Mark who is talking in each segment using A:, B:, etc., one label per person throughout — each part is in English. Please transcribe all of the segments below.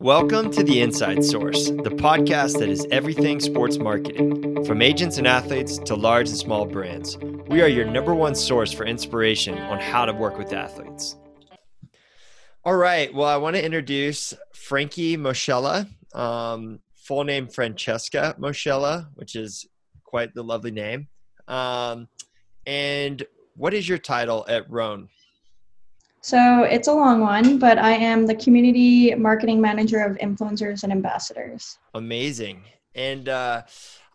A: Welcome to the Inside Source, the podcast that is everything sports marketing. From agents and athletes to large and small brands, we are your number one source for inspiration on how to work with athletes. All right. Well, I want to introduce Frankie Moschella, um, full name Franchesca Moschella, which is quite the lovely name. Um, and what is your title at Rhone?
B: So it's a long one, but I am the community marketing manager of influencers and ambassadors.
A: Amazing. And uh,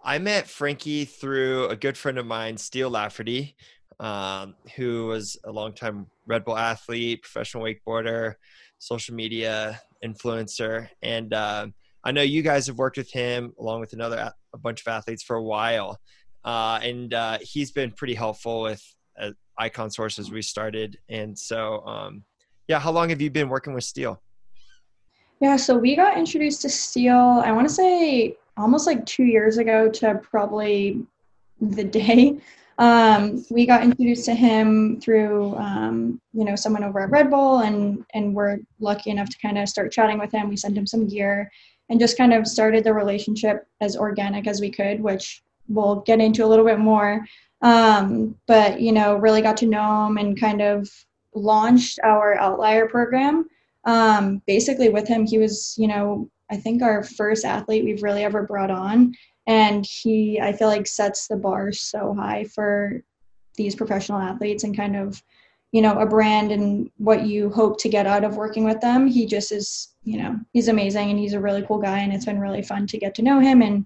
A: I met Frankie through a good friend of mine, Steel Lafferty, um, who was a longtime Red Bull athlete, professional wakeboarder, social media influencer. And uh, I know you guys have worked with him along with another a bunch of athletes for a while. Uh, and uh, he's been pretty helpful with icon sources we started. And so um, yeah how long have you been working with Steel?
B: yeah so we got introduced to Steel, i want to say almost like two years ago to probably the day. Um, we got introduced to him through um, you know someone over at red bull and and we're lucky enough to kind of start chatting with him. We sent him some gear and just kind of started the relationship as organic as we could which we'll get into a little bit more um, but you know, really got to know him and kind of launched our outlier program. Um, basically, with him, he was you know I think our first athlete we've really ever brought on, and he I feel like sets the bar so high for these professional athletes and kind of you know a brand and what you hope to get out of working with them he just is you know he's amazing and he's a really cool guy and it's been really fun to get to know him and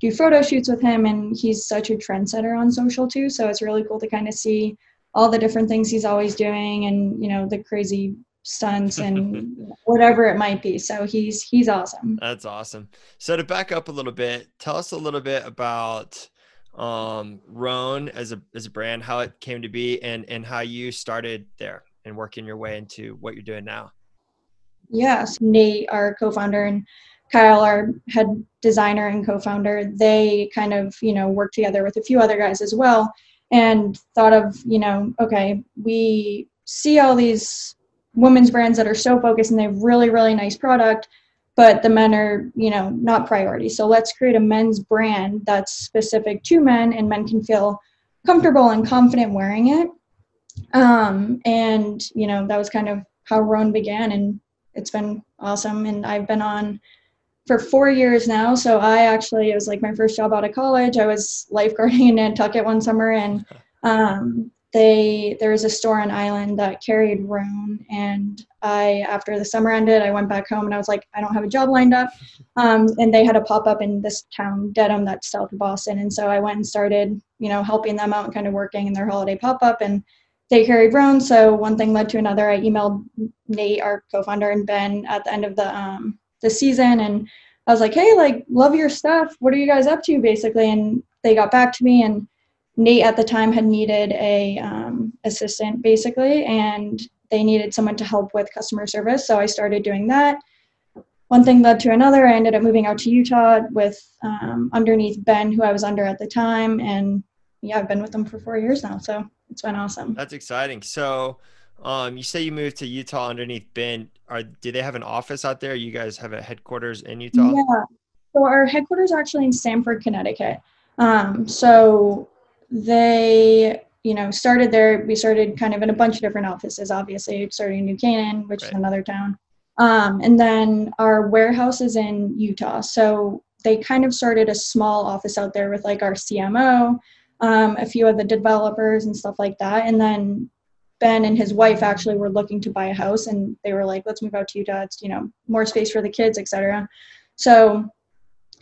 B: do photo shoots with him and he's such a trendsetter on social too. So it's really cool to kind of see all the different things he's always doing and you know the crazy stunts and whatever it might be. So he's he's awesome.
A: That's awesome. So to back up a little bit tell us a little bit about um Rhone as a as a brand how it came to be and and how you started there and working your way into what you're doing now.
B: Yes nate our co-founder and Kyle, our head designer and co-founder, they kind of, you know, worked together with a few other guys as well and thought of, you know, okay, we see all these women's brands that are so focused and they have really, really nice product, but the men are, you know, not priority. So let's create a men's brand that's specific to men and men can feel comfortable and confident wearing it. Um, and, you know, that was kind of how Rhone began and it's been awesome. And I've been on for four years now. So I actually, it was like my first job out of college. I was lifeguarding in Nantucket one summer and um, they, there was a store on island that carried Rhone. And I, after the summer ended, I went back home and I was like, I don't have a job lined up. Um, and they had a pop up in this town, Dedham, that's south of Boston. And so I went and started, you know, helping them out and kind of working in their holiday pop up. And they carried Rhone. So one thing led to another. I emailed Nate, our co-founder, and Ben at the end of the um, the season and I was like, hey, like, love your stuff. What are you guys up to, basically? And they got back to me, and Nate at the time had needed a um, assistant, basically, and they needed someone to help with customer service. So I started doing that. One thing led to another. I ended up moving out to Utah with um, underneath Ben, who I was under at the time, and yeah, I've been with them for four years now. So it's been awesome.
A: That's exciting. So um, you say you moved to Utah underneath Ben. Are do they have an office out there? You guys have a headquarters in Utah?
B: Yeah. So our headquarters are actually in Stamford, Connecticut. Um, so they, you know, started there. We started kind of in a bunch of different offices. Obviously, starting in New Canaan, which right. is another town, um, and then our warehouse is in Utah. So they kind of started a small office out there with like our CMO, um, a few of the developers and stuff like that, and then Ben and his wife actually were looking to buy a house and they were like, let's move out to Utah. It's, you know, more space for the kids, etc. So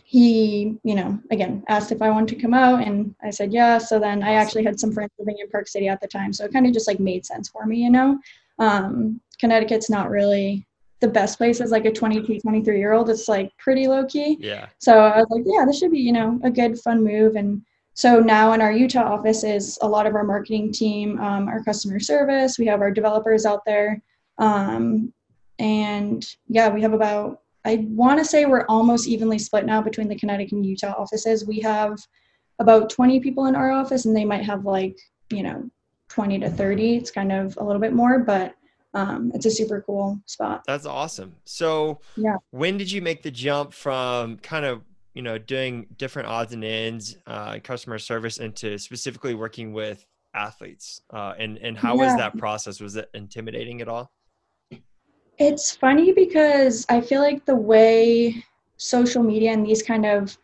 B: he, you know, again, asked if I wanted to come out and I said, yeah. So then I actually had some friends living in Park City at the time. So it kind of just like made sense for me, you know. Um, Connecticut's not really the best place as like a 22, 23 year old. It's like pretty low key.
A: Yeah.
B: So I was like, yeah, this should be, you know, a good fun move. And so now in our Utah office is a lot of our marketing team, um, our customer service. We have our developers out there, um, and yeah, we have about I want to say we're almost evenly split now between the Connecticut and Utah offices. We have about 20 people in our office, and they might have like you know 20 to 30. It's kind of a little bit more, but um, it's a super cool spot.
A: That's awesome. So,
B: yeah,
A: when did you make the jump from kind of you know doing different odds and ends, uh, customer service, into specifically working with athletes? Uh, and and how yeah. was that process? Was it intimidating at all?
B: It's funny because I feel like the way social media and these kind of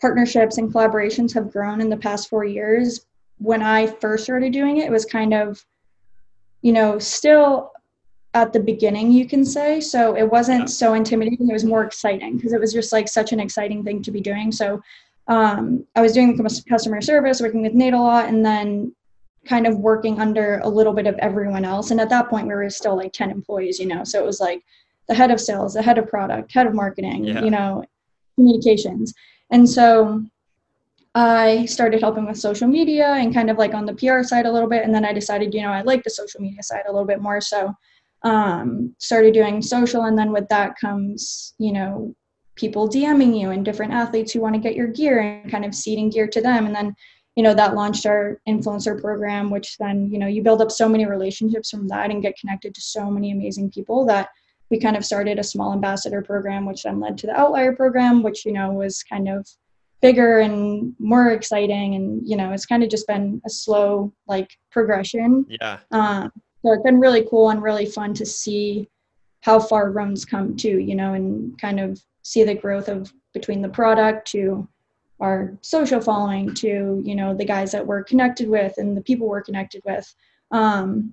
B: partnerships and collaborations have grown in the past four years. When I first started doing it, it was kind of, you know, still at the beginning, you can say. So it wasn't yeah. so intimidating. It was more exciting because it was just like such an exciting thing to be doing. So um, I was doing customer service, working with Nate a lot, and then kind of working under a little bit of everyone else. And at that point, we were still like 10 employees, you know. So it was like the head of sales, the head of product, head of marketing, yeah. you know, communications. And so I started helping with social media and kind of like on the PR side a little bit. And then I decided, you know, I like the social media side a little bit more. So um, started doing social. And then with that comes, you know, people DMing you and different athletes who want to get your gear and kind of seeding gear to them. And then, you know, that launched our influencer program, which then, you know, you build up so many relationships from that and get connected to so many amazing people that we kind of started a small ambassador program, which then led to the outlier program, which, you know, was kind of bigger and more exciting. And, you know, it's kind of just been a slow like progression.
A: Yeah.
B: Um, so it's been really cool and really fun to see how far Rhone's come to, you know, and kind of see the growth of between the product to our social following to, you know, the guys that we're connected with and the people we're connected with. Um,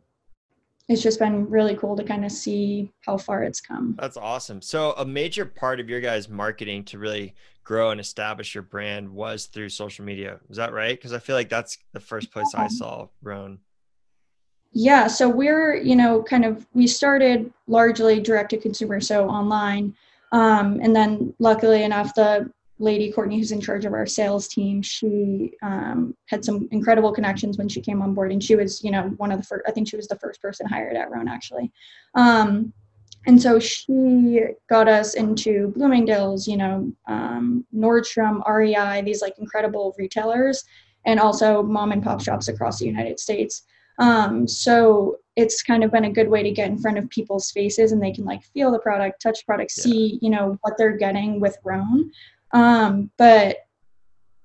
B: it's just been really cool to kind of see how far it's come.
A: That's awesome. So a major part of your guys' marketing to really grow and establish your brand was through social media. Is that right? Because I feel like that's the first place I saw Rhone.
B: Yeah. So we're, you know, kind of we started largely direct to consumer, so online. Um, and then luckily enough, the lady Courtney, who's in charge of our sales team, she um, had some incredible connections when she came on board, and she was, you know, one of the first. I think she was the first person hired at Rhone actually. Um, and so she got us into Bloomingdale's, you know, um, Nordstrom, REI, these like incredible retailers, and also mom and pop shops across the United States. Um, so it's kind of been a good way to get in front of people's faces and they can like feel the product, touch the product, yeah. see, you know, what they're getting with Rhone. Um, but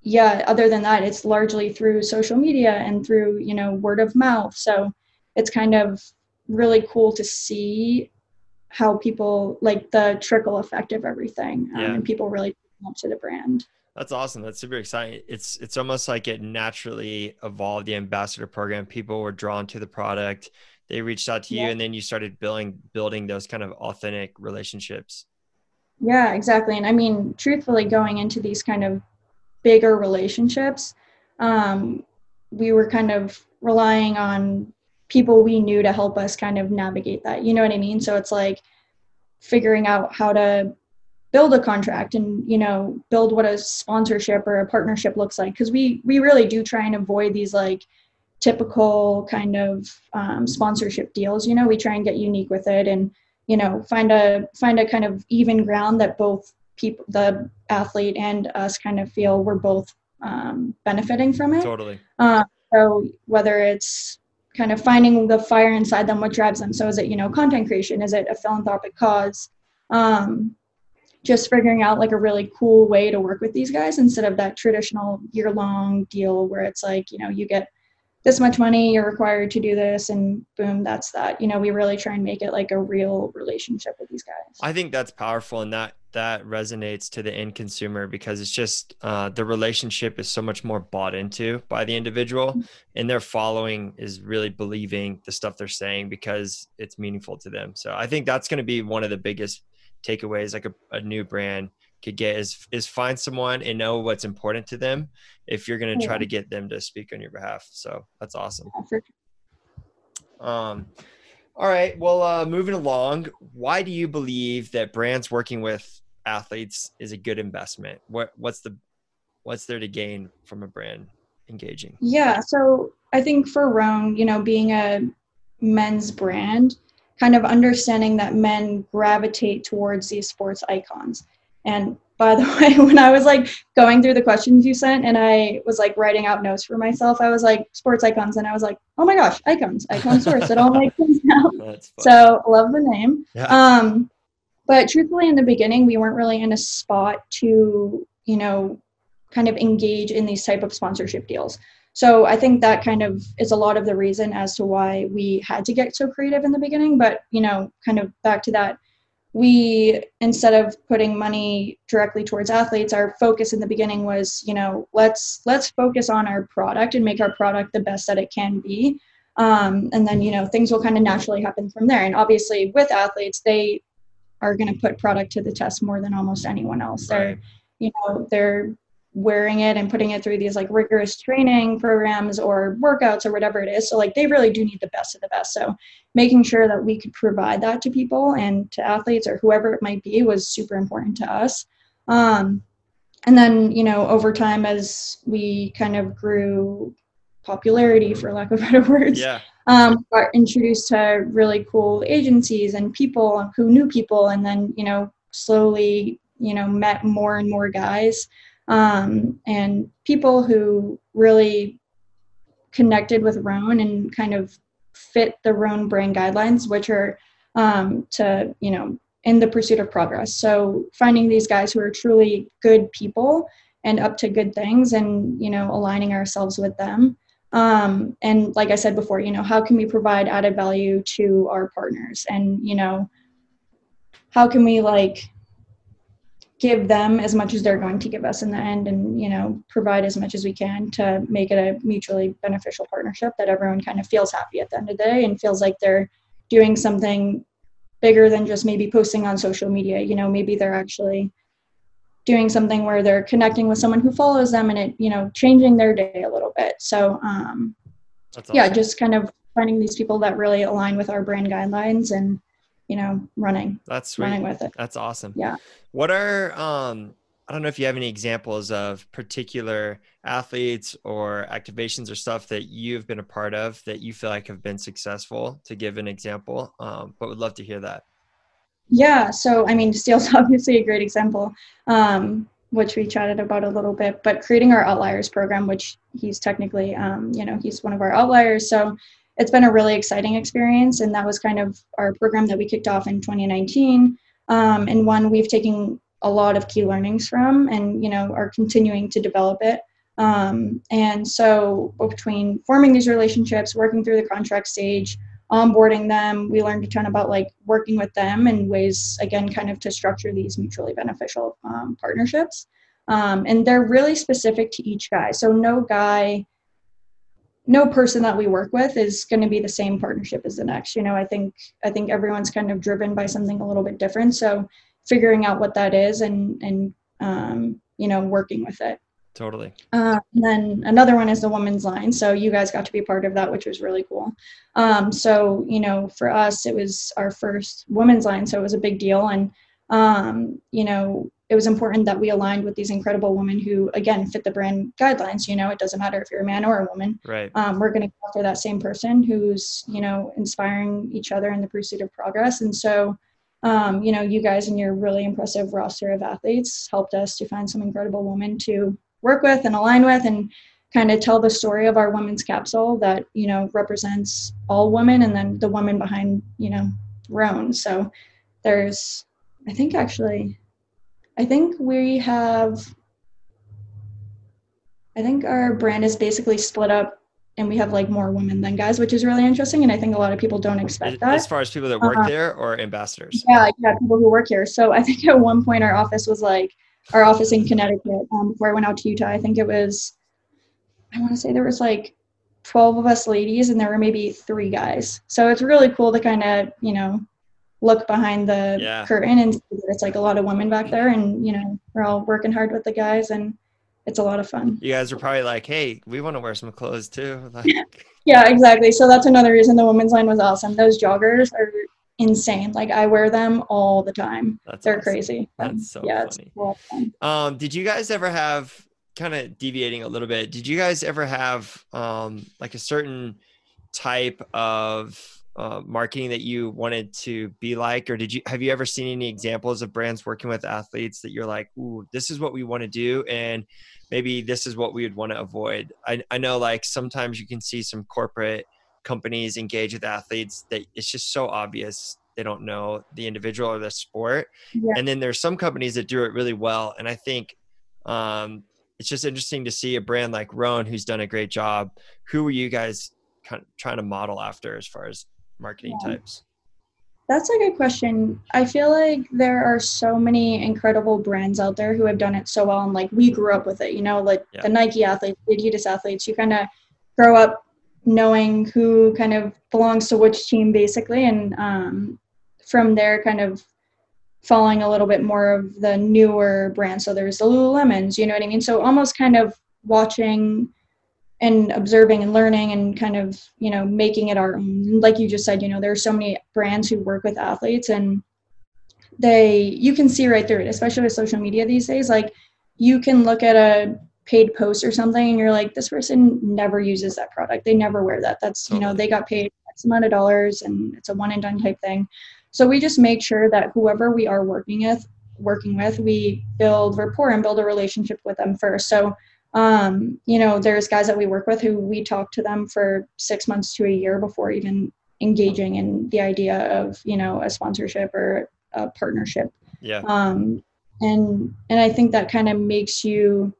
B: yeah, other than that, it's largely through social media and through, you know, word of mouth. So it's kind of really cool to see how people like the trickle effect of everything um, yeah. and people really up to the brand.
A: That's awesome. That's super exciting. It's it's almost like it naturally evolved the ambassador program. People were drawn to the product. They reached out to yeah. you and then you started building building those kind of authentic relationships.
B: Yeah, exactly. And I mean, truthfully, going into these kind of bigger relationships, um, we were kind of relying on people we knew to help us kind of navigate that. You know what I mean? So it's like figuring out how to build a contract and you know build what a sponsorship or a partnership looks like. Because we we really do try and avoid these like typical kind of um, sponsorship deals you know? We try and get unique with it and you know find a find a kind of even ground that both people the athlete and us kind of feel we're both um, benefiting from it.
A: Totally.
B: Uh, so whether it's kind of finding the fire inside them what drives them. So is it you know content creation? Is it a philanthropic cause? Um, just figuring out like a really cool way to work with these guys instead of that traditional year long deal where it's like you know you get this much money you're required to do this and boom that's that. You know we really try and make it like a real relationship with these guys.
A: I think that's powerful and that that resonates to the end consumer because it's just uh, the relationship is so much more bought into by the individual mm-hmm. and their following is really believing the stuff they're saying because it's meaningful to them. So i think that's going to be one of the biggest takeaways like a, a new brand could get is is find someone and know what's important to them if you're going to try to get them to speak on your behalf. So that's awesome. Um all right well uh moving along why do you believe that brands working with athletes is a good investment? What what's the what's there to gain from a brand engaging?
B: Yeah so i think for Rhone you know being a men's brand kind of understanding that men gravitate towards these sports icons And by the way, when I was like going through the questions you sent and I was like writing out notes for myself, I was like sports icons and I was like, oh my gosh, icons, icon source. It all makes sense now. So love the name. Yeah. Um, but truthfully, in the beginning, we weren't really in a spot to, you know, kind of engage in these type of sponsorship deals. So I think that kind of is a lot of the reason as to why we had to get so creative in the beginning. But you know, kind of back to that, we instead of putting money directly towards athletes, our focus in the beginning was, you know, let's let's focus on our product and make our product the best that it can be. Um, and then you know things will kind of naturally happen from there. And obviously, with athletes, they are going to put product to the test more than almost anyone else. Right. They're you know they're wearing it and putting it through these like rigorous training programs or workouts or whatever it is. So like they really do need the best of the best. So making sure that we could provide that to people and to athletes or whoever it might be was super important to us. Um, and then you know over time as we kind of grew popularity for lack of better words
A: yeah.
B: um, got introduced to really cool agencies and people who knew people and then you know slowly you know met more and more guys um, and people who really connected with Rhone and kind of fit the Rhone brand guidelines, which are um, to, you know, in the pursuit of progress. So finding these guys who are truly good people and up to good things and, you know, aligning ourselves with them. Um, and like I said before, you know, how can we provide added value to our partners? And, you know, how can we like give them as much as they're going to give us in the end and you know provide as much as we can to make it a mutually beneficial partnership that everyone kind of feels happy at the end of the day and feels like they're doing something bigger than just maybe posting on social media you know maybe they're actually doing something where they're connecting with someone who follows them and it you know changing their day a little bit so um awesome. yeah just kind of finding these people that really align with our brand guidelines and you know, running.
A: That's sweet.
B: running with it.
A: That's awesome.
B: Yeah.
A: What are um I don't know if you have any examples of particular athletes or activations or stuff that you've been a part of that you feel like have been successful to give an example, um, but would love to hear that.
B: Yeah, so I mean, Steel's obviously a great example, um, which we chatted about a little bit. But creating our outliers program, which he's technically, um, you know, he's one of our outliers. So it's been a really exciting experience. And that was kind of our program that we kicked off in 2019. Um, and one we've taken a lot of key learnings from and, you know, are continuing to develop it. Um, and so between forming these relationships, working through the contract stage, onboarding them, we learned a ton about like working with them and ways, again, kind of to structure these mutually beneficial um, partnerships. Um, and they're really specific to each guy. So no guy no person that we work with is going to be the same partnership as the next you know i think i think everyone's kind of driven by something a little bit different so figuring out what that is and and um, you know working with it.
A: Totally.
B: Uh, and then another one is the women's line so you guys got to be part of that which was really cool. Um, so you know for us it was our first women's line so it was a big deal and um, you know it was important that we aligned with these incredible women who again fit the brand guidelines you know it doesn't matter if you're a man or a woman.
A: Right.
B: Um, we're going to go after that same person who's you know inspiring each other in the pursuit of progress. And so um, you know you guys and your really impressive roster of athletes helped us to find some incredible women to work with and align with and kind of tell the story of our women's capsule that you know represents all women and then the woman behind you know Rhone. So there's i think actually I think we have, I think our brand is basically split up and we have like more women than guys, which is really interesting. And I think a lot of people don't expect that.
A: As far as people that work uh, there or ambassadors?
B: Yeah, yeah, people who work here. So I think at one point our office was like, our office in Connecticut, um, before I went out to Utah, I think it was, I want to say there was like 12 of us ladies and there were maybe three guys. So it's really cool to kind of, you know, look behind the yeah. curtain and see that it's like a lot of women back there and you know we're all working hard with the guys and it's a lot of fun.
A: You guys are probably like hey we want to wear some clothes too. Like...
B: yeah. Exactly. So that's another reason the women's line was awesome. Those joggers are insane. Like i wear them all the time. That's they're awesome. crazy.
A: That's so yeah funny. um did you guys ever have kind of deviating a little bit did you guys ever have um like a certain type of uh, marketing that you wanted to be like, or did you have you ever seen any examples of brands working with athletes that you're like, ooh, this is what we want to do, and maybe this is what we would want to avoid? I, I know like sometimes you can see some corporate companies engage with athletes that it's just so obvious they don't know the individual or the sport, yeah. and then there's some companies that do it really well, and I think. Um, it's just interesting to see a brand like Rhone who's done a great job. Who were you guys kind of trying to model after as far as marketing yeah. types?
B: That's a good question. I feel like there are so many incredible brands out there who have done it so well, and like we grew up with it. You know, like yeah. the Nike athletes, the Adidas athletes. You kind of grow up knowing who kind of belongs to which team, basically, and um, from there, kind of following a little bit more of the newer brands. So there's the Lululemons. You know what I mean? So almost kind of watching and observing and learning and kind of you know making it our own. Like you just said you know there are so many brands who work with athletes and they you can see right through it especially with social media these days like you can look at a paid post or something and you're like this person never uses that product. They never wear that. That's you know they got paid x amount of dollars and it's a one and done type thing. So we just make sure that whoever we are working with working with we build rapport and build a relationship with them first. So um, you know, there's guys that we work with who we talk to them for six months to a year before even engaging in the idea of, you know, a sponsorship or a partnership.
A: Yeah.
B: Um, and and I think that kind of makes you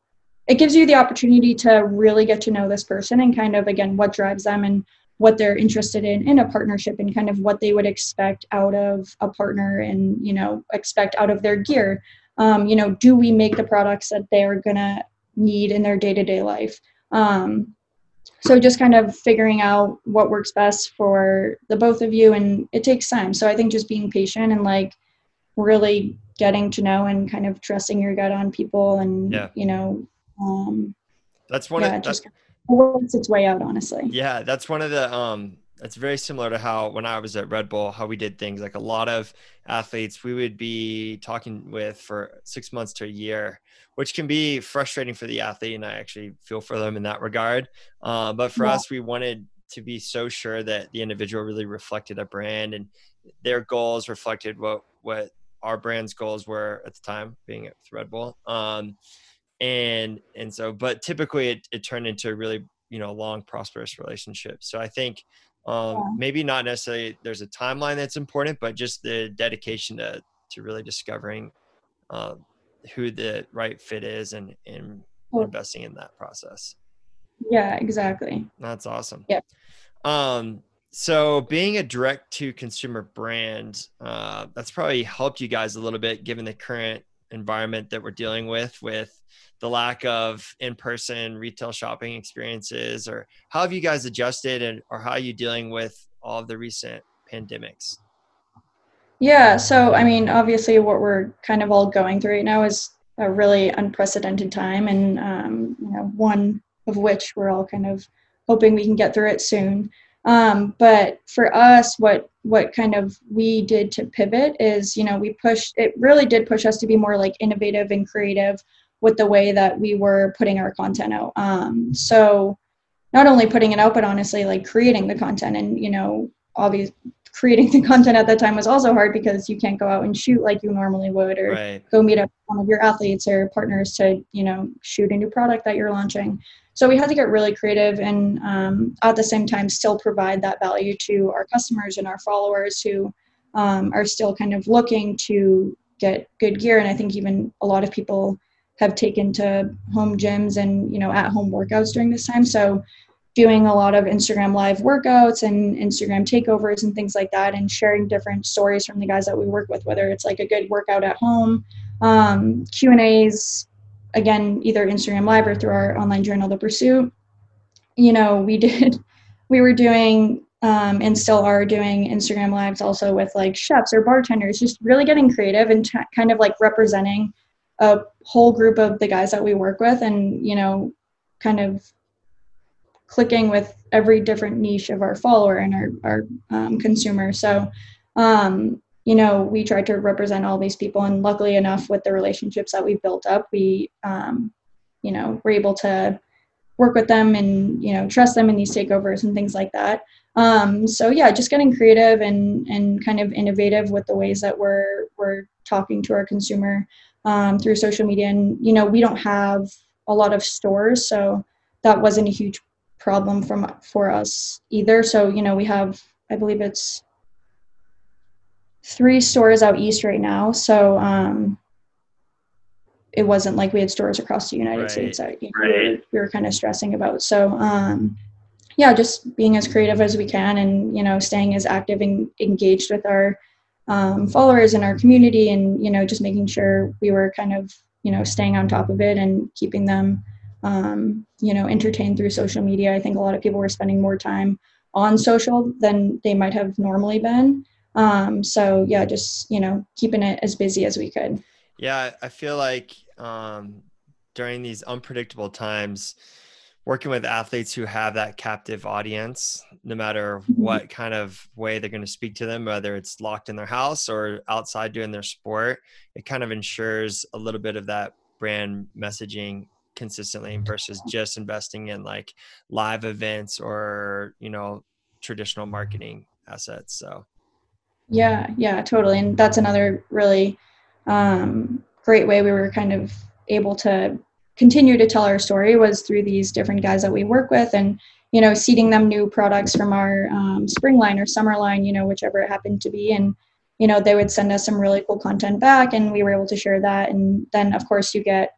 B: it gives you the opportunity to really get to know this person and kind of again what drives them and what they're interested in in a partnership and kind of what they would expect out of a partner and you know expect out of their gear um, you know do we make the products that they are going to need in their day-to-day life. Um, so just kind of figuring out what works best for the both of you and it takes time. So i think just being patient and like really getting to know and kind of trusting your gut on people and yeah. you know um,
A: that's one yeah, of just
B: works its way out honestly.
A: Yeah that's one of the um it's very similar to how when I was at Red Bull, how we did things. Like a lot of athletes, we would be talking with for six months to a year, which can be frustrating for the athlete, and I actually feel for them in that regard. Uh, but for yeah. us, we wanted to be so sure that the individual really reflected a brand and their goals reflected what what our brand's goals were at the time, being at Red Bull. Um, and and so, but typically, it, it turned into a really you know long prosperous relationship. So I think um, yeah. maybe not necessarily there's a timeline that's important but just the dedication to to really discovering uh, who the right fit is and and investing in that process.
B: Yeah exactly.
A: That's awesome.
B: Yeah
A: um so being a direct to consumer brand uh, that's probably helped you guys a little bit given the current environment that we're dealing with with the lack of in-person retail shopping experiences or how have you guys adjusted and or how are you dealing with all of the recent pandemics?
B: Yeah so i mean obviously what we're kind of all going through right now is a really unprecedented time and um, you know one of which we're all kind of hoping we can get through it soon. Um, but for us what what kind of we did to pivot is you know we pushed it really did push us to be more like innovative and creative with the way that we were putting our content out. Um, so not only putting it out, but honestly, like creating the content and, you know, obviously creating the content at that time was also hard because you can't go out and shoot like you normally would or right. go meet up one of your athletes or partners to, you know, shoot a new product that you're launching. So we had to get really creative and um, at the same time still provide that value to our customers and our followers who um, are still kind of looking to get good gear. And I think even a lot of people have taken to home gyms and you know at home workouts during this time so doing a lot of instagram live workouts and instagram takeovers and things like that and sharing different stories from the guys that we work with whether it's like a good workout at home um, q and a's again either instagram live or through our online journal the pursuit you know we did we were doing um, and still are doing instagram lives also with like chefs or bartenders just really getting creative and t- kind of like representing a whole group of the guys that we work with and you know kind of clicking with every different niche of our follower and our, our um, consumer. So um, you know we tried to represent all these people and luckily enough with the relationships that we've built up we um, you know we're able to work with them and you know trust them in these takeovers and things like that Um, so yeah, just getting creative and and kind of innovative with the ways that we're we're talking to our consumer um, through social media. And you know, we don't have a lot of stores, so that wasn't a huge problem from for us either. So you know, we have I believe it's three stores out east right now. So um, it wasn't like we had stores across the United right. States that you know, right. we, were, we were kind of stressing about. So um, yeah, just being as creative as we can and, you know, staying as active and engaged with our um, followers and our community and, you know, just making sure we were kind of, you know, staying on top of it and keeping them, um, you know, entertained through social media. I think a lot of people were spending more time on social than they might have normally been. Um, so yeah, just, you know, keeping it as busy as we could.
A: Yeah, I feel like um, during these unpredictable times, working with athletes who have that captive audience, no matter mm-hmm. what kind of way they're going to speak to them, whether it's locked in their house or outside doing their sport, it kind of ensures a little bit of that brand messaging consistently versus just investing in like live events or, you know, traditional marketing assets. So,
B: yeah, yeah, totally. And that's another really um, great way we were kind of able to continue to tell our story was through these different guys that we work with and you know seeding them new products from our um, spring line or summer line you know whichever it happened to be and you know they would send us some really cool content back and we were able to share that and then of course you get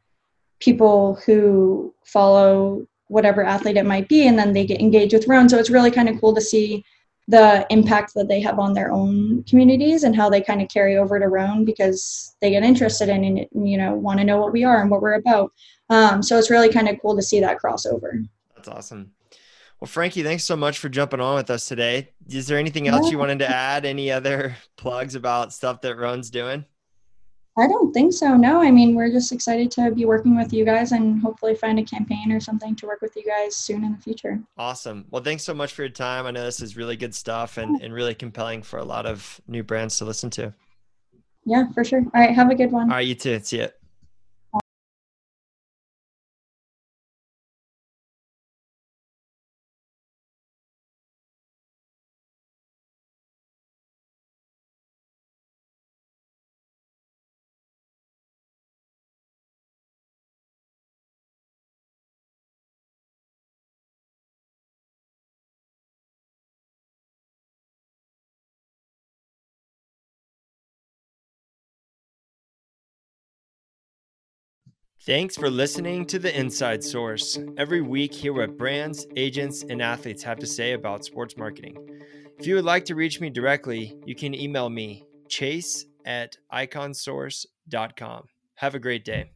B: people who follow whatever athlete it might be and then they get engaged with Rhone so it's really kind of cool to see the impact that they have on their own communities and how they kind of carry over to Rhone because they get interested in it and you know want to know what we are and what we're about um, so it's really kind of cool to see that crossover.
A: That's awesome. Well, Frankie, thanks so much for jumping on with us today. Is there anything else you wanted to add? Any other plugs about stuff that Rhone's doing?
B: I don't think so. No, I mean, we're just excited to be working with you guys and hopefully find a campaign or something to work with you guys soon in the future.
A: Awesome. Well, thanks so much for your time. I know this is really good stuff and, and really compelling for a lot of new brands to listen to.
B: Yeah, for sure. All right. Have a good one.
A: All right. You too. See you. Thanks for listening to The Inside Source. Every week, hear what brands, agents, and athletes have to say about sports marketing. If you would like to reach me directly, you can email me, chase at iconsource.com. Have a great day.